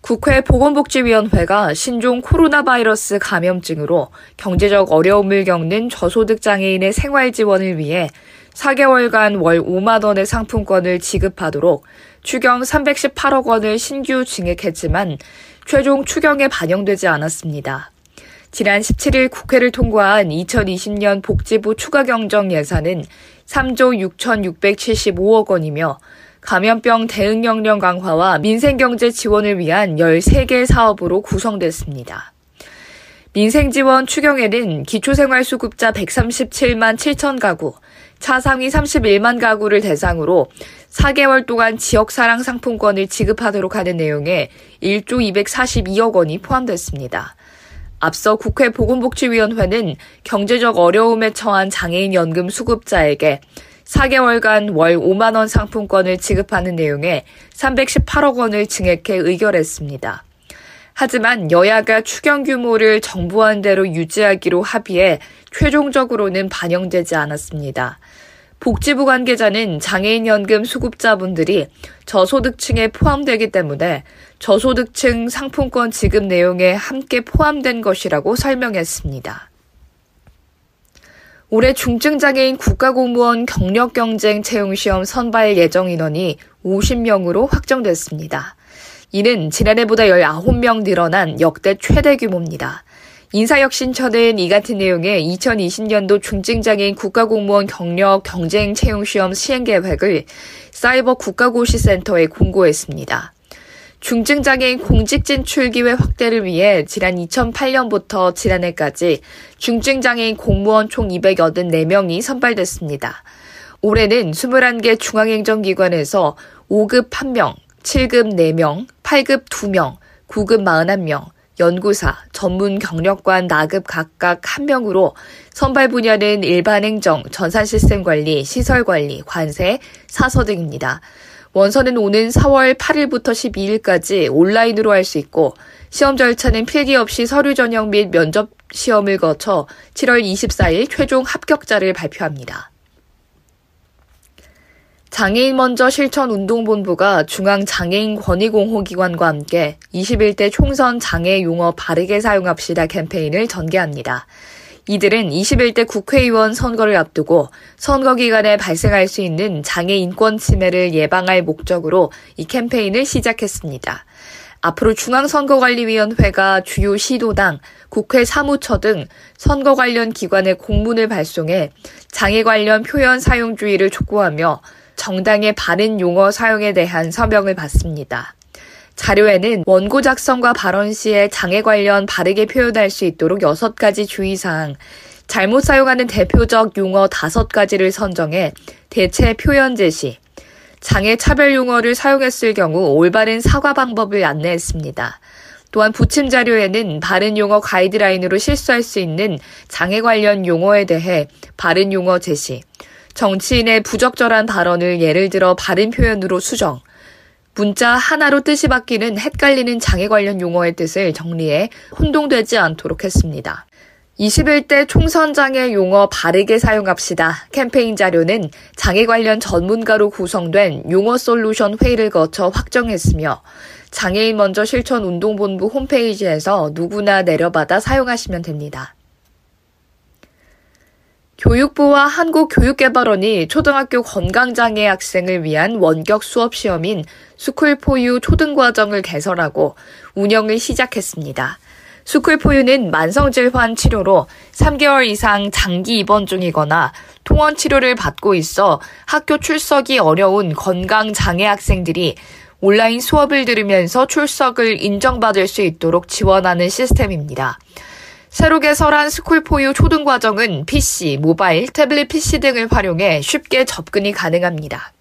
국회 보건복지위원회가 신종 코로나 바이러스 감염증으로 경제적 어려움을 겪는 저소득 장애인의 생활 지원을 위해 4개월간 월 5만 원의 상품권을 지급하도록 추경 318억 원을 신규 증액했지만 최종 추경에 반영되지 않았습니다. 지난 17일 국회를 통과한 2020년 복지부 추가 경정 예산은 3조 6,675억 원이며 감염병 대응 역량 강화와 민생경제 지원을 위한 13개 사업으로 구성됐습니다. 민생지원 추경에는 기초생활수급자 137만 7천 가구, 차상위 31만 가구를 대상으로 4개월 동안 지역사랑 상품권을 지급하도록 하는 내용의 1조 242억 원이 포함됐습니다. 앞서 국회 보건복지위원회는 경제적 어려움에 처한 장애인 연금 수급자에게 4개월간 월 5만원 상품권을 지급하는 내용의 318억 원을 증액해 의결했습니다. 하지만 여야가 추경 규모를 정부안대로 유지하기로 합의해 최종적으로는 반영되지 않았습니다. 복지부 관계자는 장애인 연금 수급자분들이 저소득층에 포함되기 때문에 저소득층 상품권 지급 내용에 함께 포함된 것이라고 설명했습니다. 올해 중증장애인 국가공무원 경력 경쟁 채용시험 선발 예정 인원이 50명으로 확정됐습니다. 이는 지난해보다 19명 늘어난 역대 최대 규모입니다. 인사혁신처는 이 같은 내용의 2020년도 중증장애인 국가공무원 경력 경쟁 채용시험 시행계획을 사이버 국가고시센터에 공고했습니다. 중증장애인 공직 진출 기회 확대를 위해 지난 2008년부터 지난해까지 중증장애인 공무원 총 284명이 선발됐습니다. 올해는 21개 중앙행정기관에서 5급 1명, 7급 4명, 8급 2명, 9급 41명, 연구사, 전문 경력관 나급 각각 1명으로 선발 분야는 일반 행정, 전산 시스템 관리, 시설 관리, 관세, 사서 등입니다. 원서는 오는 4월 8일부터 12일까지 온라인으로 할 수 있고 시험 절차는 필기 없이 서류 전형 및 면접 시험을 거쳐 7월 24일 최종 합격자를 발표합니다. 장애인 먼저 실천 운동본부가 중앙 장애인 권익공호기관과 함께 21대 총선 장애 용어 바르게 사용합시다 캠페인을 전개합니다. 이들은 21대 국회의원 선거를 앞두고 선거 기간에 발생할 수 있는 장애 인권 침해를 예방할 목적으로 이 캠페인을 시작했습니다. 앞으로 중앙선거관리위원회가 주요 시도당, 국회 사무처 등 선거 관련 기관에 공문을 발송해 장애 관련 표현 사용주의를 촉구하며 정당의 바른 용어 사용에 대한 서명을 받습니다. 자료에는 원고 작성과 발언 시에 장애 관련 바르게 표현할 수 있도록 6가지 주의사항, 잘못 사용하는 대표적 용어 5가지를 선정해 대체 표현 제시, 장애 차별 용어를 사용했을 경우 올바른 사과 방법을 안내했습니다. 또한 부침 자료에는 바른 용어 가이드라인으로 실수할 수 있는 장애 관련 용어에 대해 바른 용어 제시, 정치인의 부적절한 발언을 예를 들어 바른 표현으로 수정, 문자 하나로 뜻이 바뀌는 헷갈리는 장애 관련 용어의 뜻을 정리해 혼동되지 않도록 했습니다. 21대 총선 장애 용어 바르게 사용합시다. 캠페인 자료는 장애 관련 전문가로 구성된 용어 솔루션 회의를 거쳐 확정했으며 장애인 먼저 실천 운동본부 홈페이지에서 누구나 내려받아 사용하시면 됩니다. 교육부와 한국교육개발원이 초등학교 건강장애 학생을 위한 원격 수업 시험인 스쿨포유 초등과정을 개설하고 운영을 시작했습니다. 스쿨포유는 만성질환 치료로 3개월 이상 장기 입원 중이거나 통원 치료를 받고 있어 학교 출석이 어려운 건강장애 학생들이 온라인 수업을 들으면서 출석을 인정받을 수 있도록 지원하는 시스템입니다. 새로 개설한 스쿨포유 초등과정은 PC, 모바일, 태블릿 PC 등을 활용해 쉽게 접근이 가능합니다.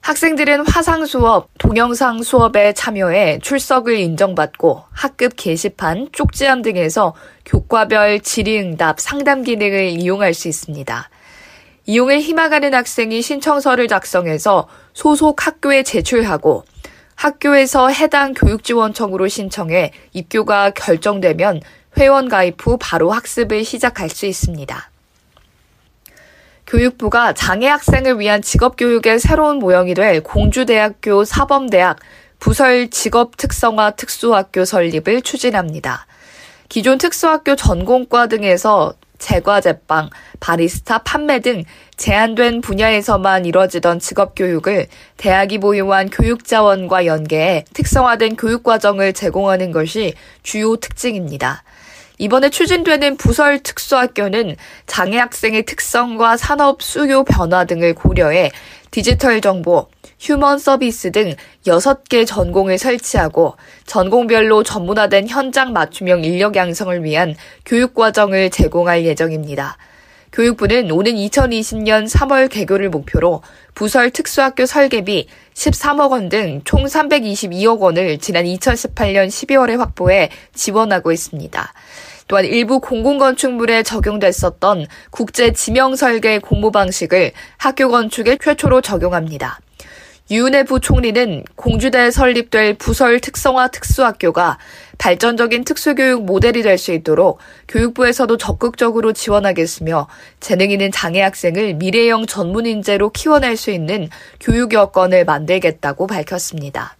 학생들은 화상 수업, 동영상 수업에 참여해 출석을 인정받고 학급 게시판, 쪽지함 등에서 교과별 질의응답, 상담 기능을 이용할 수 있습니다. 이용을 희망하는 학생이 신청서를 작성해서 소속 학교에 제출하고 학교에서 해당 교육지원청으로 신청해 입교가 결정되면 회원 가입 후 바로 학습을 시작할 수 있습니다. 교육부가 장애 학생을 위한 직업교육의 새로운 모형이 될 공주대학교 사범대학 부설 직업 특성화 특수학교 설립을 추진합니다. 기존 특수학교 전공과 등에서 제과 제빵, 바리스타 판매 등 제한된 분야에서만 이뤄지던 직업 교육을 대학이 보유한 교육 자원과 연계해 특성화된 교육 과정을 제공하는 것이 주요 특징입니다. 이번에 추진되는 부설 특수학교는 장애 학생의 특성과 산업 수요 변화 등을 고려해 디지털 정보, 휴먼 서비스 등 6개 전공을 설치하고 전공별로 전문화된 현장 맞춤형 인력 양성을 위한 교육과정을 제공할 예정입니다. 교육부는 오는 2020년 3월 개교를 목표로 부설 특수학교 설계비 13억 원 등 총 322억 원을 지난 2018년 12월에 확보해 지원하고 있습니다. 또한 일부 공공건축물에 적용됐었던 국제 지명 설계 공모 방식을 학교 건축에 최초로 적용합니다. 유은혜 부총리는 공주대에 설립될 부설 특성화 특수학교가 발전적인 특수교육 모델이 될 수 있도록 교육부에서도 적극적으로 지원하겠으며 재능 있는 장애 학생을 미래형 전문 인재로 키워낼 수 있는 교육 여건을 만들겠다고 밝혔습니다.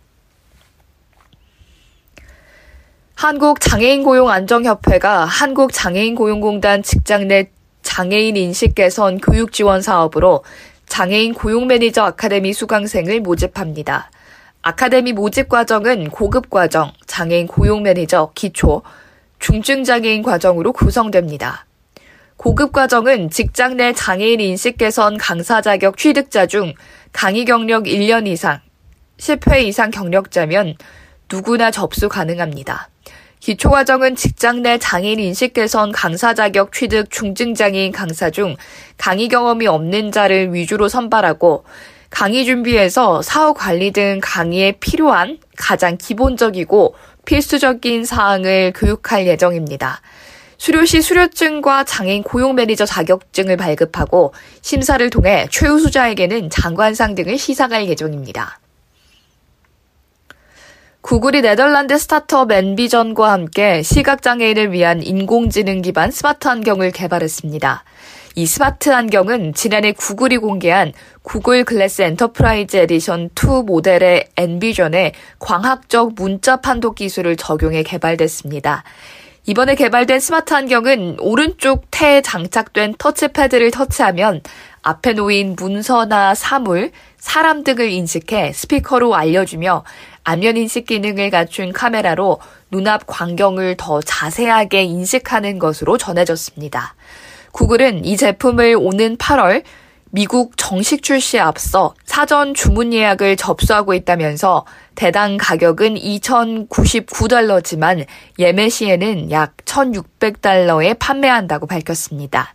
한국장애인고용안정협회가 한국장애인고용공단 직장 내 장애인 인식 개선 교육 지원 사업으로 장애인 고용 매니저 아카데미 수강생을 모집합니다. 아카데미 모집 과정은 고급 과정, 장애인 고용 매니저 기초, 중증 장애인 과정으로 구성됩니다. 고급 과정은 직장 내 장애인 인식 개선 강사 자격 취득자 중 강의 경력 1년 이상, 10회 이상 경력자면 누구나 접수 가능합니다. 기초과정은 직장 내 장애인 인식 개선 강사 자격 취득 중증 장애인 강사 중 강의 경험이 없는 자를 위주로 선발하고 강의 준비에서 사후 관리 등 강의에 필요한 가장 기본적이고 필수적인 사항을 교육할 예정입니다. 수료 시 수료증과 장애인 고용 매니저 자격증을 발급하고 심사를 통해 최우수자에게는 장관상 등을 시상할 예정입니다. 구글이 네덜란드 스타트업 엔비전과 함께 시각장애인을 위한 인공지능 기반 스마트 안경을 개발했습니다. 이 스마트 안경은 지난해 구글이 공개한 구글 글래스 엔터프라이즈 에디션 2 모델에 엔비전의 광학적 문자 판독 기술을 적용해 개발됐습니다. 이번에 개발된 스마트 안경은 오른쪽 테에 장착된 터치패드를 터치하면 앞에 놓인 문서나 사물, 사람 등을 인식해 스피커로 알려주며 안면 인식 기능을 갖춘 카메라로 눈앞 광경을 더 자세하게 인식하는 것으로 전해졌습니다. 구글은 이 제품을 오는 8월 미국 정식 출시에 앞서 사전 주문 예약을 접수하고 있다면서 대당 가격은 2,099달러지만 예매 시에는 약 1,600달러에 판매한다고 밝혔습니다.